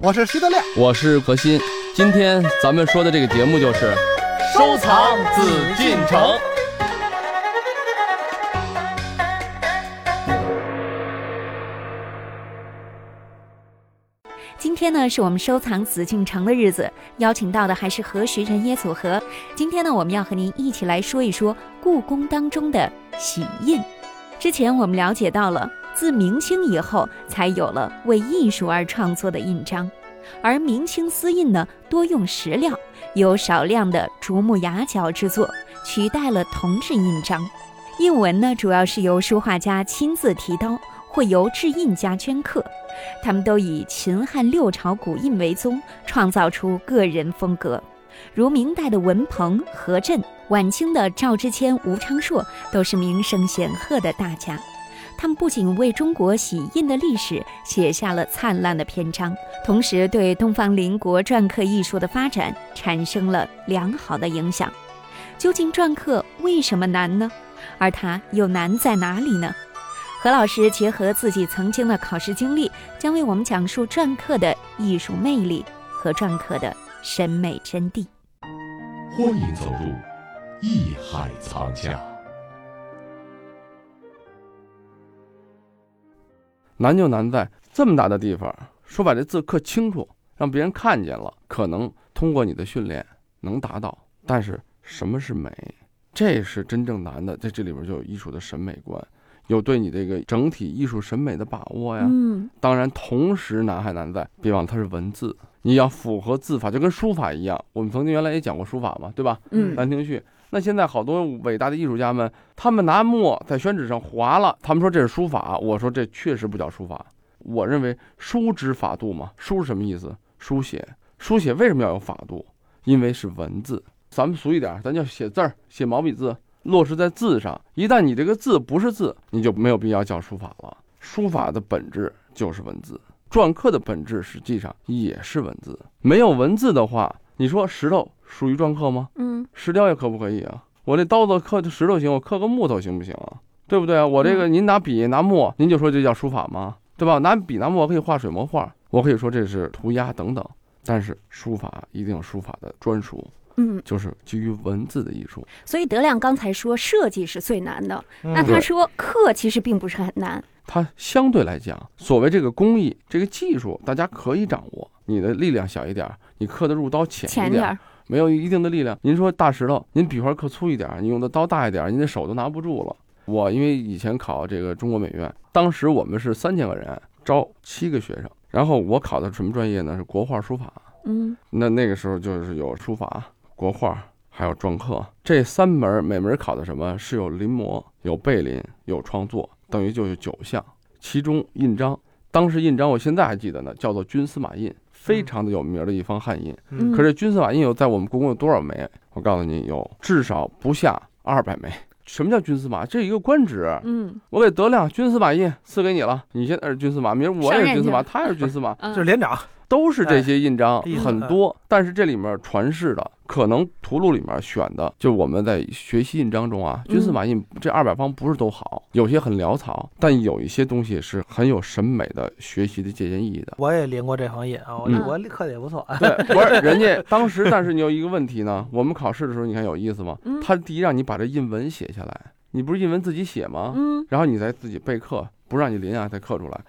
我是徐德亮，我是何鑫。今天咱们说的这个节目就是收藏紫禁城。今天呢，是我们收藏紫禁城的日子，邀请到的还是何许人也组合。今天呢，我们要和您一起来说一说故宫当中的玺印。之前我们了解到了，自明清以后才有了为艺术而创作的印章，而明清丝印呢，多用石料，有少量的竹木牙角制作，取代了铜制印章。印文呢，主要是由书画家亲自提刀。或由制印家镌刻，他们都以秦汉六朝古印为宗，创造出个人风格。如明代的文鹏、何震，晚清的赵之谦、吴昌硕，都是名声显赫的大家。他们不仅为中国玺印的历史写下了灿烂的篇章，同时对东方邻国篆刻艺术的发展产生了良好的影响。究竟篆刻为什么难呢？而它又难在哪里呢？何老师结合自己曾经的考试经历，将为我们讲述篆刻的艺术魅力和篆刻的审美真谛。欢迎走入艺海藏家。难就难在这么大的地方，说把这字刻清楚，让别人看见了，可能通过你的训练能达到。但是什么是美？这是真正难的，在这里边就有艺术的审美观。有对你这个整体艺术审美的把握呀，嗯，当然同时难还难在，别忘了它是文字，你要符合字法，就跟书法一样。我们曾经原来也讲过书法嘛，对吧？嗯，兰亭序。那现在好多伟大的艺术家们，他们拿墨在宣纸上划了，他们说这是书法，我说这确实不叫书法。我认为书之法度嘛，书是什么意思？书写，书写为什么要有法度？因为是文字。咱们俗一点，咱叫写字儿，写毛笔字。落实在字上，一旦你这个字不是字，你就没有必要叫书法了。书法的本质就是文字，篆刻的本质实际上也是文字。没有文字的话，你说石头属于篆刻吗？嗯，石雕也可不可以啊？我这刀子刻石头行，我刻个木头行不行啊？对不对啊？我这个您拿笔拿墨，您就说这叫书法吗？对吧？拿笔拿墨可以画水墨画，我可以说这是涂鸦等等。但是书法一定有书法的专属。嗯，就是基于文字的艺术。所以德亮刚才说设计是最难的，那他说刻其实并不是很难。它相对来讲，所谓这个工艺、这个技术，大家可以掌握。你的力量小一点，你刻的入刀浅一点，没有一定的力量。您说大石头，您笔画刻粗一点，你用的刀大一点，您的手都拿不住了。我因为以前考这个中国美院，当时我们是三千个人招七个学生，然后我考的什么专业呢？是国画书法。嗯，那那个时候就是有书法。国画还有篆刻这三门，每门考的什么是有临摹、有背临、有创作，等于就是九项。其中印章，当时印章我现在还记得呢，叫做军司马印，非常的有名的一方汉印。可是军司马印有在我们故宫有多少枚？我告诉你，有至少不下二百枚。什么叫军司马？这一个官职。嗯，我给德亮军司马印赐给你了，你现在是军司马，明儿我也是军司马，他也是军司马，就是连长。都是这些印章很多，但是这里面传世的可能图录里面选的，就是我们在学习印章中啊，军司马印这二百方不是都好，有些很潦草，但有一些东西是很有审美的学习的借鉴意义的。我也临过这行印啊，我我刻的也不错。对，不是人家 当时，但是你有一个问题呢，我们考试的时候你看有意思吗？他第一让你把这印文写下来，你不是印文自己写吗？嗯，然后你再自己备课，不让你临啊再刻出来。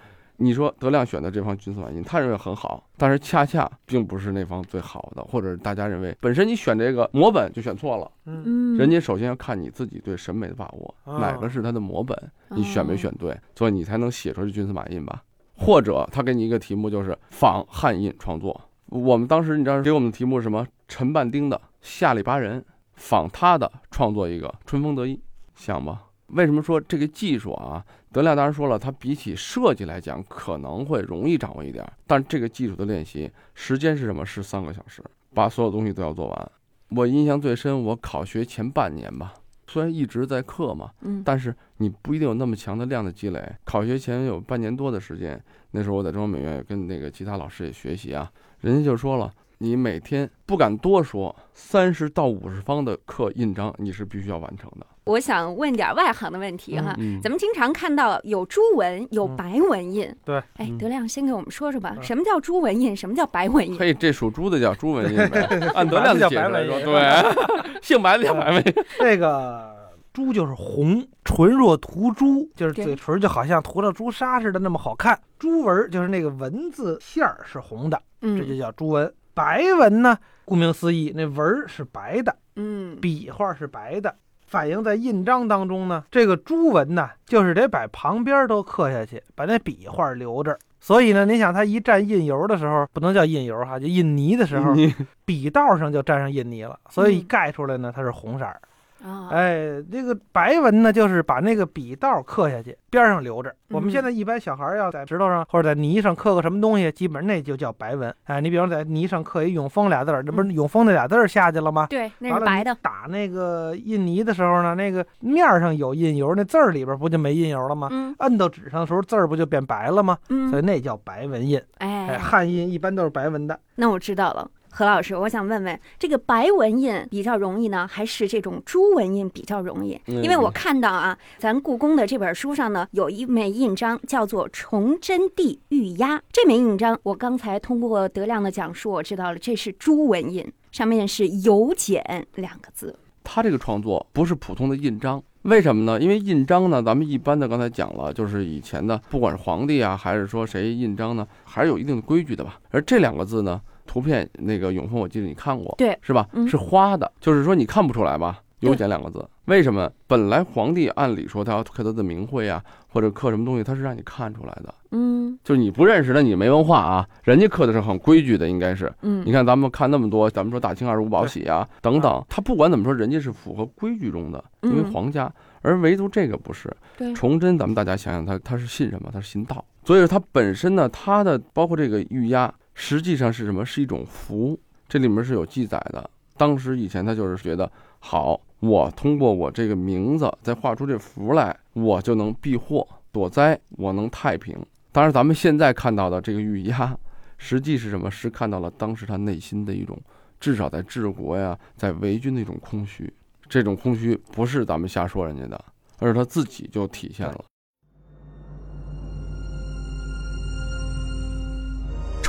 你说德亮选的这方军司马印，他认为很好，但是恰恰并不是那方最好的，或者大家认为本身你选这个模本就选错了。嗯，人家首先要看你自己对审美的把握，哪个是他的模本，你选没选对，所以你才能写出这军司马印吧。或者他给你一个题目，就是仿汉印创作。我们当时你知道给我们的题目是什么？陈半丁的下里巴人，仿他的创作一个春风得意，想吧。为什么说这个技术啊？德亮当然说了，它比起设计来讲可能会容易掌握一点，但这个技术的练习时间是什么？是三个小时，把所有东西都要做完。我印象最深，我考学前半年吧，虽然一直在课嘛，嗯，但是你不一定有那么强的量的积累。考学前有半年多的时间，那时候我在中央美院跟那个其他老师也学习啊，人家就说了，你每天不敢多说，三十到五十方的课印章你是必须要完成的。我想问点外行的问题哈。嗯，咱们经常看到有朱文，有嗯白文印。对，哎，嗯德亮先给我们说说吧，嗯什么叫朱文印？什么叫白文印？嘿，这属猪的叫朱文印呗，按德亮的解释来说，对，姓白的叫白文印。这个朱就是红，唇若涂朱，就是嘴唇就好像涂了朱砂似的那么好看。朱纹就是那个文字线儿是红的，这就嗯叫朱纹。白文呢，顾名思义，那纹儿是白的，嗯，笔画是白的。反映在印章当中呢，这个朱文呢，就是得把旁边都刻下去，把那笔画留着。所以呢，你想它一蘸印油的时候，不能叫印油哈，就印泥的时候，笔道上就沾上印泥了，所以嗯盖出来呢，它是红色儿。啊，哎，这个白纹呢，就是把那个笔道刻下去，边上留着。我们嗯现在一般小孩儿要在石头上或者在泥上刻个什么东西，基本上那就叫白纹。哎，你比方在泥上刻一“永丰”俩字儿，这不是“永丰”那俩字儿下去了吗？对，那是白的。打那个印泥的时候呢，那个面儿上有印油，那字儿里边不就没印油了吗？嗯摁到纸上的时候，字儿不就变白了吗？所以嗯，那叫白纹印。哎，哎，汉印一般都是白纹的。那我知道了。何老师，我想问问，这个白文印比较容易呢，还是这种朱文印比较容易？因为我看到啊，咱故宫的这本书上呢，有一枚印章叫做“崇祯帝御押”。这枚印章，我刚才通过德亮的讲述，我知道了，这是朱文印，上面是“由简”两个字。他这个创作不是普通的印章，为什么呢？因为印章呢，咱们一般的刚才讲了，就是以前的，不管是皇帝啊，还是说谁印章呢，还是有一定的规矩的吧。而这两个字呢，图片那个永丰，我记得你看过，对，是吧？嗯是花的，就是说你看不出来吧？对有简两个字，为什么？本来皇帝按理说他要刻他的名讳啊，或者刻什么东西，他是让你看出来的。嗯就是你不认识的，你没文化啊，人家刻的是很规矩的，应该是。嗯你看咱们看那么多，咱们说大清二十五宝玺啊等等，他不管怎么说，人家是符合规矩中的，因为嗯皇家，而唯独这个不是。对，崇祯，咱们大家想想他，他是信什么？他是信道，所以说他本身呢，他的包括这个玉押，实际上是什么？是一种符，这里面是有记载的。当时以前他就是觉得好，我通过我这个名字再画出这符来，我就能避祸躲灾，我能太平。当然，咱们现在看到的这个玉押，实际是什么？是看到了当时他内心的一种，至少在治国呀，在为军的一种空虚。这种空虚不是咱们瞎说人家的，而是他自己就体现了。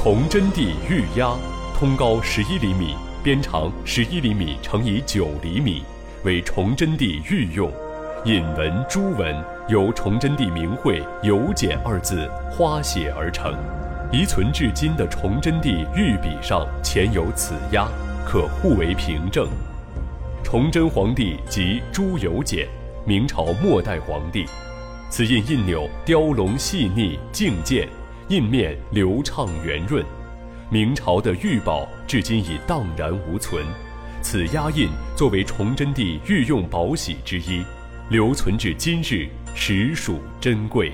崇祯帝御押，通高十一厘米，边长十一厘米乘以九厘米，为崇祯帝御用。引文朱文由崇祯帝名讳“由简”二字花写而成，遗存至今的崇祯帝御笔上前有此押，可互为凭证。崇祯皇帝即朱由检，明朝末代皇帝。此印印钮雕龙细腻净健，印面流畅圆润。明朝的御宝至今已荡然无存，此压印作为崇祯帝御用宝玺之一，留存至今日，实属珍贵。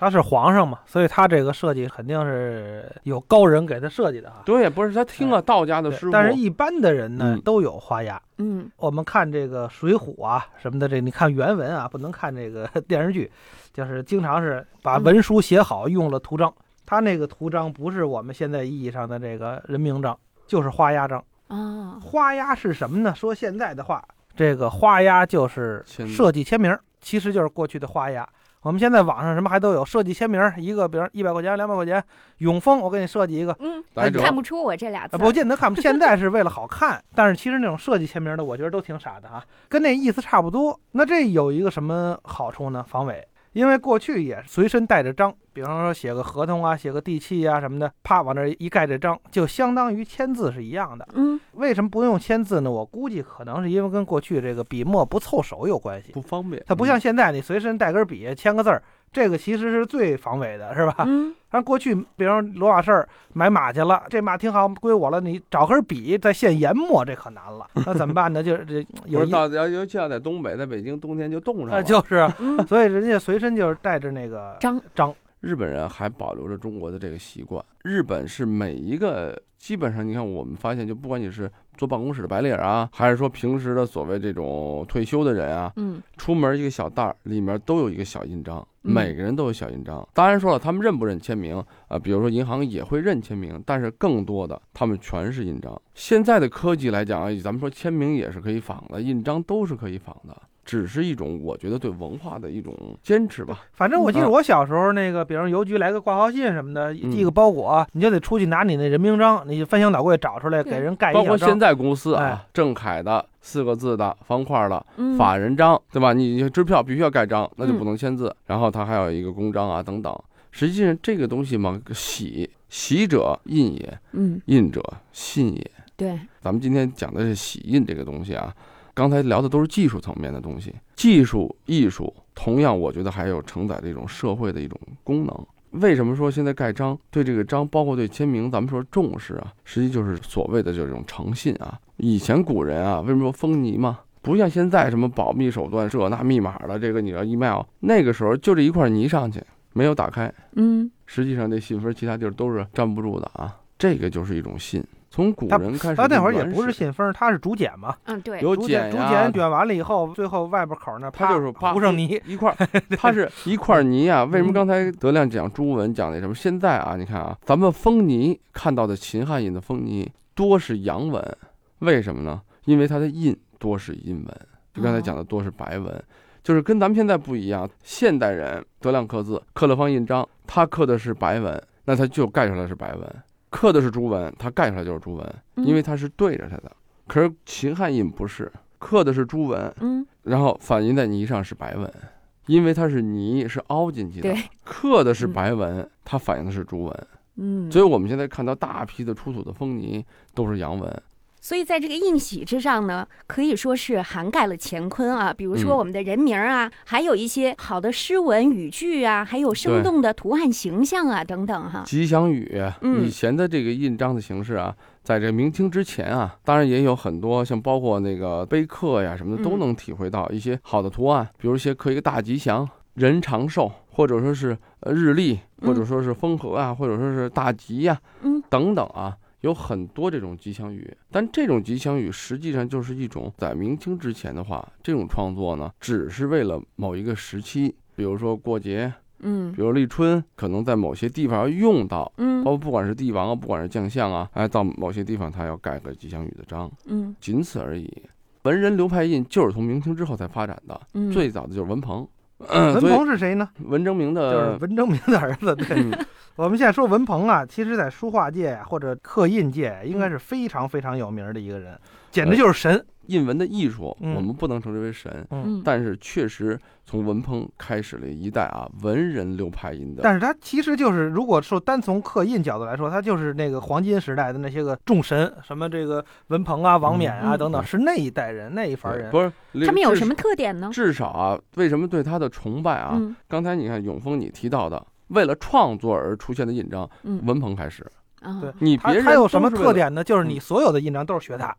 他是皇上嘛，所以他这个设计肯定是有高人给他设计的哈。对，不是他听了道家的对师傅，但是一般的人呢嗯都有花押。嗯我们看这个《水浒》啊什么的，这你看原文啊，不能看这个 电视剧，就是经常是把文书写好用了图章。他那个图章不是我们现在意义上的这个人名章，就是花押章。啊花押是什么呢？说现在的话，这个花押就是设计签名，其实就是过去的花押。我们现在网上什么还都有设计签名，一个比如一百块钱、两百块钱，永丰我给你设计一个，嗯，来者看不出我这俩字啊，不见得看不。现在是为了好看，但是其实那种设计签名的，我觉得都挺傻的啊，跟那意思差不多。那这有一个什么好处呢？防伪，因为过去也随身带着章，比方说写个合同啊，写个地契啊什么的，啪往那一盖这章，就相当于签字是一样的。嗯为什么不用签字呢？我估计可能是因为跟过去这个笔墨不凑手有关系。不方便。它不像现在你随身带根笔签个字儿，这个其实是最防伪的，是吧？嗯 但过去，比方说罗马事儿买马去了，这马挺好，归我了，你找根笔再现研磨，这可难了。那怎么办呢？就是这有一是到要尤其要在东北，在北京冬天就冻上呃，了。就是，嗯 所以人家随身就是带着那个章章，日本人还保留着中国的这个习惯。日本是每一个基本上，你看我们发现，就不管你是坐办公室的白领啊，还是说平时的所谓这种退休的人啊，嗯出门一个小袋儿里面都有一个小印章。每个人都有小印章。当然说了，他们认不认签名啊、比如说银行也会认签名，但是更多的他们全是印章。现在的科技来讲啊，咱们说签名也是可以仿的，印章都是可以仿的，只是一种我觉得对文化的一种坚持吧。反正我记得嗯我小时候那个，比如邮局来个挂号信什么的，嗯寄个包裹，你就得出去拿你那人名章，你翻箱倒柜找出来给人盖一包括。现在公司啊哎，郑恺的四个字的方块的嗯法人章，对吧？你支票必须要盖章，那就嗯不能签字。然后它还有一个公章啊等等。实际上这个东西嘛，喜喜者印也，嗯，印者信也。对，咱们今天讲的是喜印这个东西啊，刚才聊的都是技术层面的东西，技术艺术同样我觉得还有承载这种社会的一种功能。为什么说现在盖章对这个章，包括对签名，咱们说重视啊，实际就是所谓的这种诚信啊。以前古人啊，为什么说封泥嘛？不像现在什么保密手段，这那密码了，这个你要 email，那个时候就这一块泥上去，没有打开，嗯实际上这信封其他地儿都是粘不住的啊。这个就是一种信，从古人开始他那会儿也不是信封，它是竹简嘛，嗯，对，有竹碱呀竹简卷完了以后，最后外边口那它就是啪糊上泥。一块儿，它是一块泥啊。为什么嗯刚才德亮讲朱文讲那什么？现在啊，你看啊，咱们封泥看到的秦汉印的封泥多是阳文，为什么呢？因为它的印多是阴文，就刚才讲的多是白文，就是跟咱们现在不一样。现代人德亮刻字，刻了方印章，他刻的是白文，那他就盖出来是白文；刻的是朱文，它盖出来就是朱文，嗯。因为它是对着它的。可是秦汉印不是，刻的是朱文，嗯。然后反映在泥上是白文，因为它是泥是凹进去的，刻的是白文，它反映的是朱文，嗯，所以我们现在看到大批的出土的风泥都是阳文，所以在这个印玺之上呢，可以说是涵盖了乾坤啊，比如说嗯我们的人名啊，还有一些好的诗文语句啊，还有生动的图案形象啊等等哈。吉祥语。嗯以前的这个印章的形式啊，在这明清之前啊，当然也有很多像包括那个碑刻呀什么的，都嗯能体会到一些好的图案，比如一些刻一个大吉祥。人长寿，或者说是呃日历，或者嗯说是风和啊，或者说是大吉呀、嗯等等啊，有很多这种吉祥语，但这种吉祥语实际上就是一种在明清之前的话，这种创作呢，只是为了某一个时期，比如说过节，嗯。比如立春，可能在某些地方要用到，嗯。包括不管是帝王啊，不管是将相啊，哎，到某些地方他要盖个吉祥语的章，嗯。仅此而已。文人流派印就是从明清之后才发展的，嗯，最早的就是文鹏，嗯，文鹏是谁呢？文征明的就是的，文征明的儿子。对，嗯我们现在说文鹏啊，其实在书画界或者刻印界，应该是非常非常有名的一个人，简直就是神。印文的艺术，嗯我们不能称之为神，嗯，但是确实从文烹开始了一代啊文人流派印的，但是他其实就是，如果说单从刻印角度来说，他就是那个黄金时代的那些个众神，什么这个文鹏啊、王冕啊嗯等等，是那一代人那一番人。不是他们有什么特点呢？至少啊，为什么对他的崇拜啊？嗯刚才你看永峰你提到的，为了创作而出现的印章，嗯文鹏开始，啊对你别人他他有什么？特点呢？就是你所有的印章都是学他，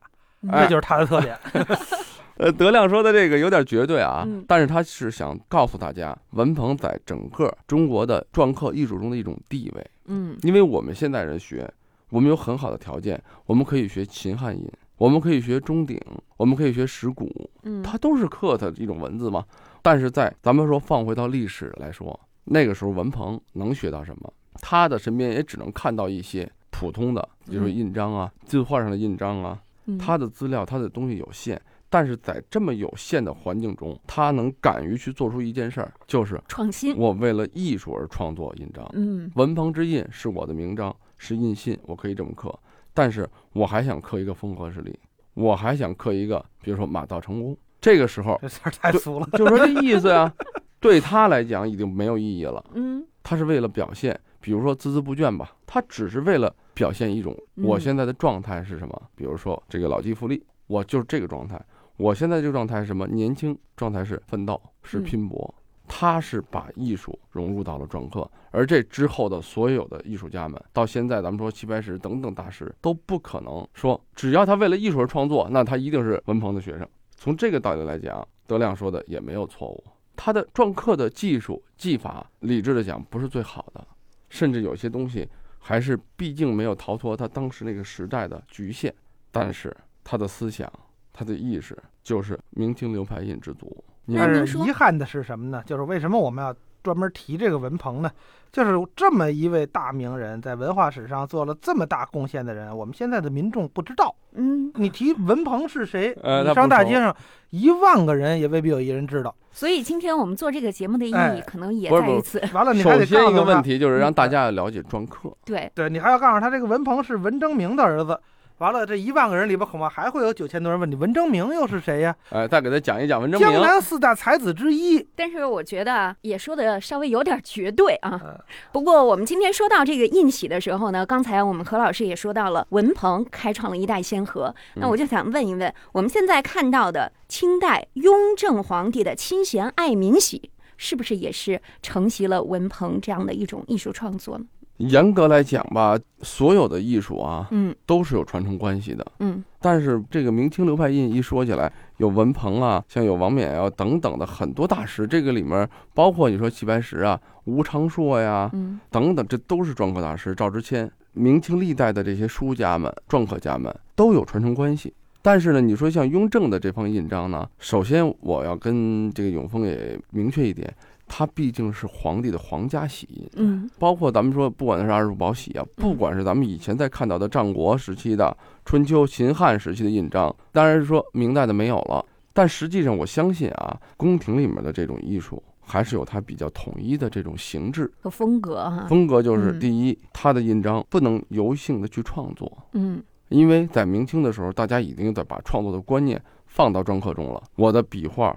这就是他的特点。呃，德亮说的这个有点绝对啊，嗯但是他是想告诉大家，文鹏在整个中国的篆刻艺术中的一种地位。嗯因为我们现代人学，我们有很好的条件，我们可以学秦汉印，我们可以学钟鼎，我们可以学石鼓，嗯，它都是刻的一种文字嘛。但是在咱们说放回到历史来说，那个时候文鹏能学到什么？他的身边也只能看到一些普通的，比如印章啊、字画上的印章啊，嗯他的资料、他的东西有限。但是在这么有限的环境中，他能敢于去做出一件事儿，就是创新，我为了艺术而创作印章。嗯文鹏之印是我的名章，是印信，我可以这么刻。但是我还想刻一个风和日丽，我还想刻一个，比如说马到成功。这个时候这词儿太俗了。就说这意思呀，对他来讲已经没有意义了。嗯他是为了表现，比如说孜孜不倦吧，他只是为了表现一种嗯我现在的状态是什么。比如说这个老骥伏枥，我就是这个状态。我现在这个状态是什么？年轻状态是奋斗，是嗯拼搏。他是把艺术融入到了篆刻，而这之后的所有的艺术家们，到现在咱们说齐白石等等大师都不可能说，只要他为了艺术而创作，那他一定是文鹏的学生。从这个道理来讲，德亮说的也没有错误。他的篆刻的技术技法，理智的讲不是最好的，甚至有些东西还是毕竟没有逃脱他当时那个时代的局限。但是他的思想，他的意识，就是明清流派印之足。但是遗憾的是什么呢？就是为什么我们要专门提这个文鹏呢？就是这么一位大名人，在文化史上做了这么大贡献的人，我们现在的民众不知道。嗯，你提文鹏是谁，呃你上大街上一万个人也未必有一人知道。所以今天我们做这个节目的意义哎可能也在于此。完了，你还首得先一个问题就是让大家要了解篆刻。对，对你还要告诉他，这个文鹏是文征明的儿子。完了，这一万个人里边恐怕还会有九千多人问你文征明又是谁呀？哎，再给他讲一讲文征明江。南四大才子之一。但是我觉得啊也说的稍微有点绝对啊嗯。不过我们今天说到这个印玺的时候呢，刚才我们何老师也说到了文鹏开创了一代先河。那我就想问一问，我们现在看到的清代雍正皇帝的亲贤爱民玺，是不是也是承袭了文鹏这样的一种艺术创作呢？严格来讲吧，所有的艺术啊嗯都是有传承关系的。嗯但是这个明清流派印一说起来，有文鹏啊，像有王冕啊等等的很多大师，这个里面包括你说齐白石啊、吴昌硕呀嗯等等，这都是篆刻大师。赵之谦，明清历代的这些书家们、篆刻家们都有传承关系。但是呢，你说像雍正的这方印章呢，首先我要跟这个永丰也明确一点，它毕竟是皇帝的皇家玺印。嗯包括咱们说，不管是二十五宝玺啊，不管是咱们以前在看到的战国时期的、春秋、秦汉时期的印章，当然是说明代的没有了。但实际上，我相信啊，宫廷里面的这种艺术还是有它比较统一的这种形制和风格哈。风格，就是嗯第一，它的印章不能油性的去创作，嗯因为在明清的时候，大家已经在把创作的观念放到篆刻中了。我的笔画，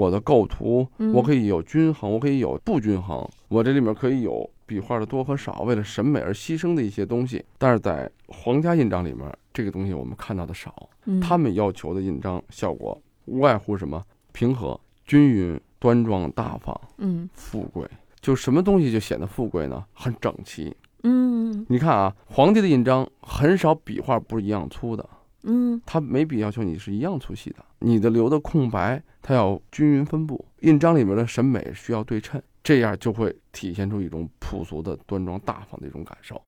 我的构图，嗯我可以有均衡，我可以有不均衡，我这里面可以有笔画的多和少，为了审美而牺牲的一些东西。但是在皇家印章里面，这个东西我们看到的少。嗯，他们要求的印章效果，无外乎什么平和、均匀、端庄、大方、嗯富贵。就什么东西就显得富贵呢？很整齐。嗯你看啊，皇帝的印章很少笔画不是一样粗的，嗯他没笔要求你是一样粗细的，你的留的空白它要均匀分布，印章里面的审美需要对称，这样就会体现出一种朴素的端庄大方的一种感受。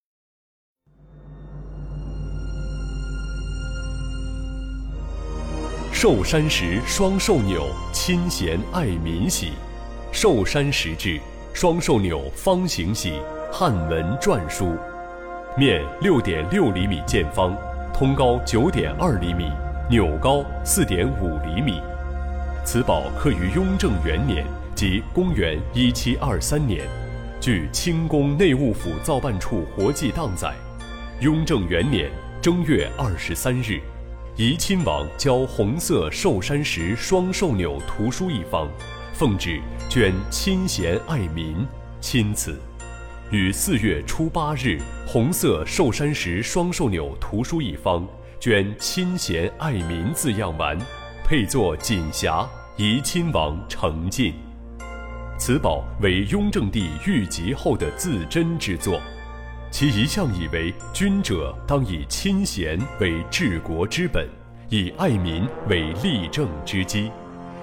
寿山石双寿钮亲贤爱民喜，寿山石制双寿钮方形喜，汉文篆书，面六点六厘米见方，通高九点二厘米，钮高四点五厘米。此宝刻于雍正元年，即公元一七二三年。据清宫内务府造办处活记档载，雍正元年正月二十三日，怡亲王交红色寿山石双寿钮图书一方，奉旨捐亲贤爱民，钦此。于四月初八日，红色寿山石双寿钮图书一方，捐亲贤爱民字样丸，配作锦匣，怡亲王呈进。此宝为雍正帝御疾后的自珍之作，其一向以为君者当以亲贤为治国之本，以爱民为立政之基，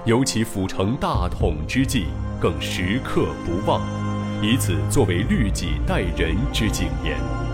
尤其辅成大统之际，更时刻不忘，以此作为律己待人之警言。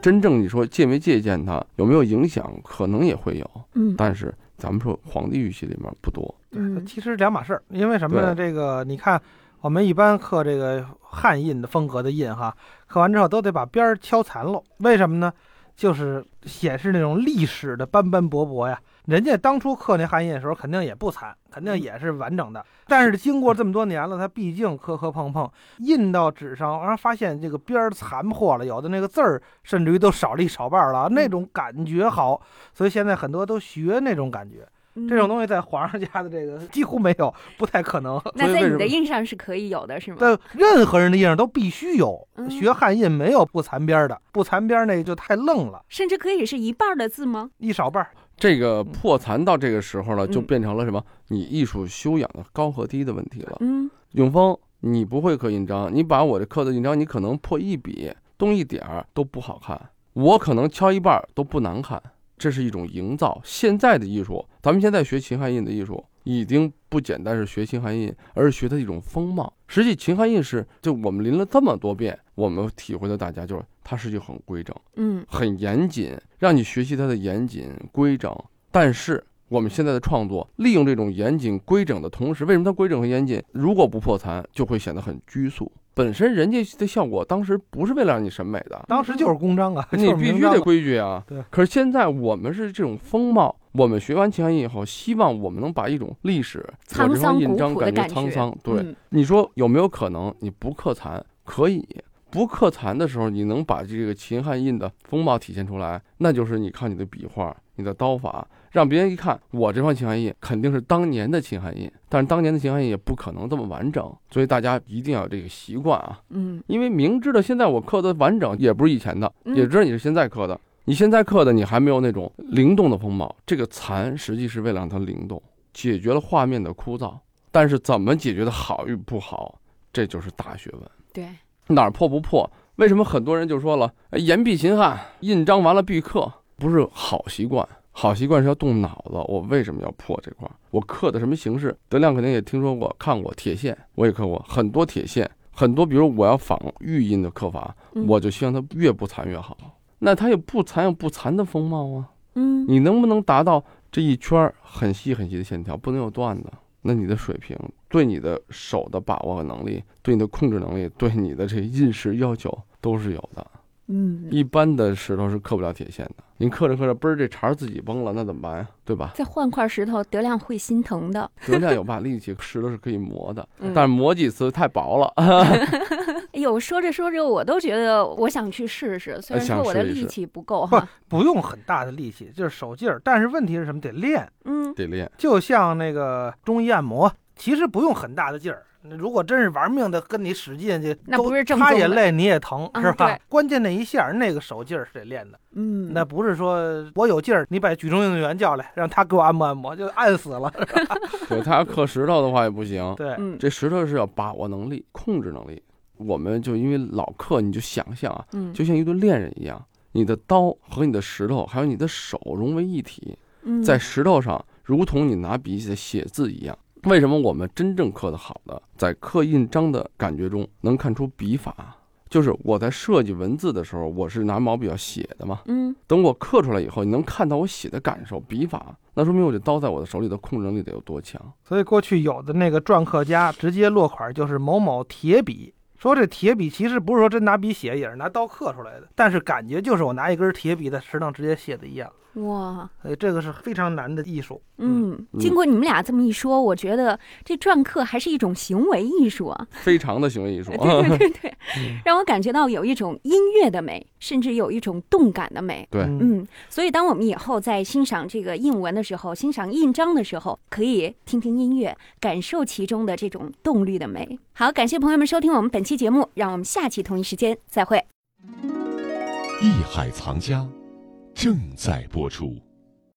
真正你说借没借鉴它，有没有影响？可能也会有，嗯但是咱们说皇帝玉器里面不多。对其实两码事儿，因为什么呢？这个你看，我们一般刻这个汉印的风格的印哈，刻完之后都得把边儿敲残喽。为什么呢？就是显示那种历史的斑斑驳驳呀。人家当初刻那汉印的时候，肯定也不残，肯定也是完整的。但是经过这么多年了，它毕竟磕磕碰碰，印到纸上，然后发现这个边儿残破了，有的那个字儿甚至于都少了一少半儿了，那种感觉好。所以现在很多都学那种感觉。这种，东西在皇上家的这个几乎没有，不太可能。那在你的印上是可以有的，是吗？在任何人的印上都必须有，嗯学汉印没有不残边儿的，不残边儿那就太愣了，甚至可以是一半儿的字吗？一少半儿。这个破残到这个时候了，就嗯变成了什么？你艺术修养的高和低的问题了。嗯永峰，你不会刻印章，你把我这刻的印章，你可能破一笔、动一点儿都不好看，我可能敲一半儿都不难看，这是一种营造。现在的艺术，咱们现在学秦汉印的艺术，已经不简单是学秦汉印，而是学它一种风貌。实际秦汉印是，就我们临了这么多遍，我们体会到大家就是它是就很规整。嗯很严谨，让你学习它的严谨规整。但是我们现在的创作，利用这种严谨规整的同时，为什么它规整和严谨？如果不破残，就会显得很拘束。本身人家的效果当时不是为了让你审美的，当时就是公章啊，你必须得规矩啊。对。可是现在我们是这种风貌，我们学完秦汉印以后，希望我们能把一种历史，我沧桑古朴的章感觉沧桑。对，嗯你说有没有可能你不刻残？可以。不刻残的时候，你能把这个秦汉印的风貌体现出来，那就是你靠你的笔画、你的刀法，让别人一看，我这方秦汉印肯定是当年的秦汉印，但是当年的秦汉印也不可能这么完整，所以大家一定要有这个习惯啊。嗯因为明知道现在我刻的完整也不是以前的，也知道你是现在刻的，你现在刻的你还没有那种灵动的风貌。这个残实际是为了让它灵动，解决了画面的枯燥。但是怎么解决的好与不好，这就是大学问。对，哪儿破不破？为什么很多人就说了，哎严必秦汉，印章完了必刻，不是好习惯。好习惯是要动脑子，我为什么要破这块儿？我刻的什么形式？德亮肯定也听说过、看过铁线，我也刻过很多铁线，很多。比如我要仿玉印的刻法，嗯我就希望它越不残越好。那它有不残有不残的风貌啊，嗯你能不能达到这一圈儿很细很细的线条，不能有断的？那你的水平，对你的手的把握能力，对你的控制能力，对你的这个印式要求都是有的。嗯，一般的石头是刻不了铁线的，您刻着刻着，嘣儿这茬儿自己崩了，那怎么办呀？对吧？再换块石头，德亮会心疼的。德亮有把力气，石头是可以磨的，嗯但是磨几次太薄了。哎呦，说着说着，我都觉得我想去试试，虽然我的力气不够不哈。不用很大的力气，就是手劲儿。但是问题是什么？得练，嗯得练，就像那个中医按摩，其实不用很大的劲儿。如果真是玩命的跟你使劲去，那都不是正他也累，你也疼，嗯是吧对？关键那一下那个手劲儿是得练的，嗯，那不是说我有劲儿，你把举重运动员叫来，让他给我按摩按摩，就按死了。对他要刻石头的话也不行。对，嗯这石头是要把握能力、控制能力。我们就因为老刻，你就想象啊，嗯就像一对恋人一样，你的刀和你的石头，还有你的手融为一体，嗯在石头上，如同你拿笔在写字一样。为什么我们真正刻的好的，在刻印章的感觉中能看出笔法？就是我在设计文字的时候，我是拿毛笔要写的嘛。嗯等我刻出来以后，你能看到我写的感受、笔法，那说明我这刀在我的手里的控制能力得有多强。所以过去有的那个篆刻家直接落款就是某某铁笔，说这铁笔其实不是说真拿笔写，也是拿刀刻出来的，但是感觉就是我拿一根铁笔在石上直接写的一样。哇，所以这个是非常难的艺术。嗯，嗯经过你们俩这么一说，我觉得这篆刻还是一种行为艺术啊。非常的行为艺术。对对对 让我感觉到有一种音乐的美，甚至有一种动感的美。对嗯嗯，所以当我们以后在欣赏这个印文的时候，欣赏印章的时候，可以听听音乐，感受其中的这种动力的美。好，感谢朋友们收听我们本期节目，让我们下期同一时间再会。艺海藏家正在播出。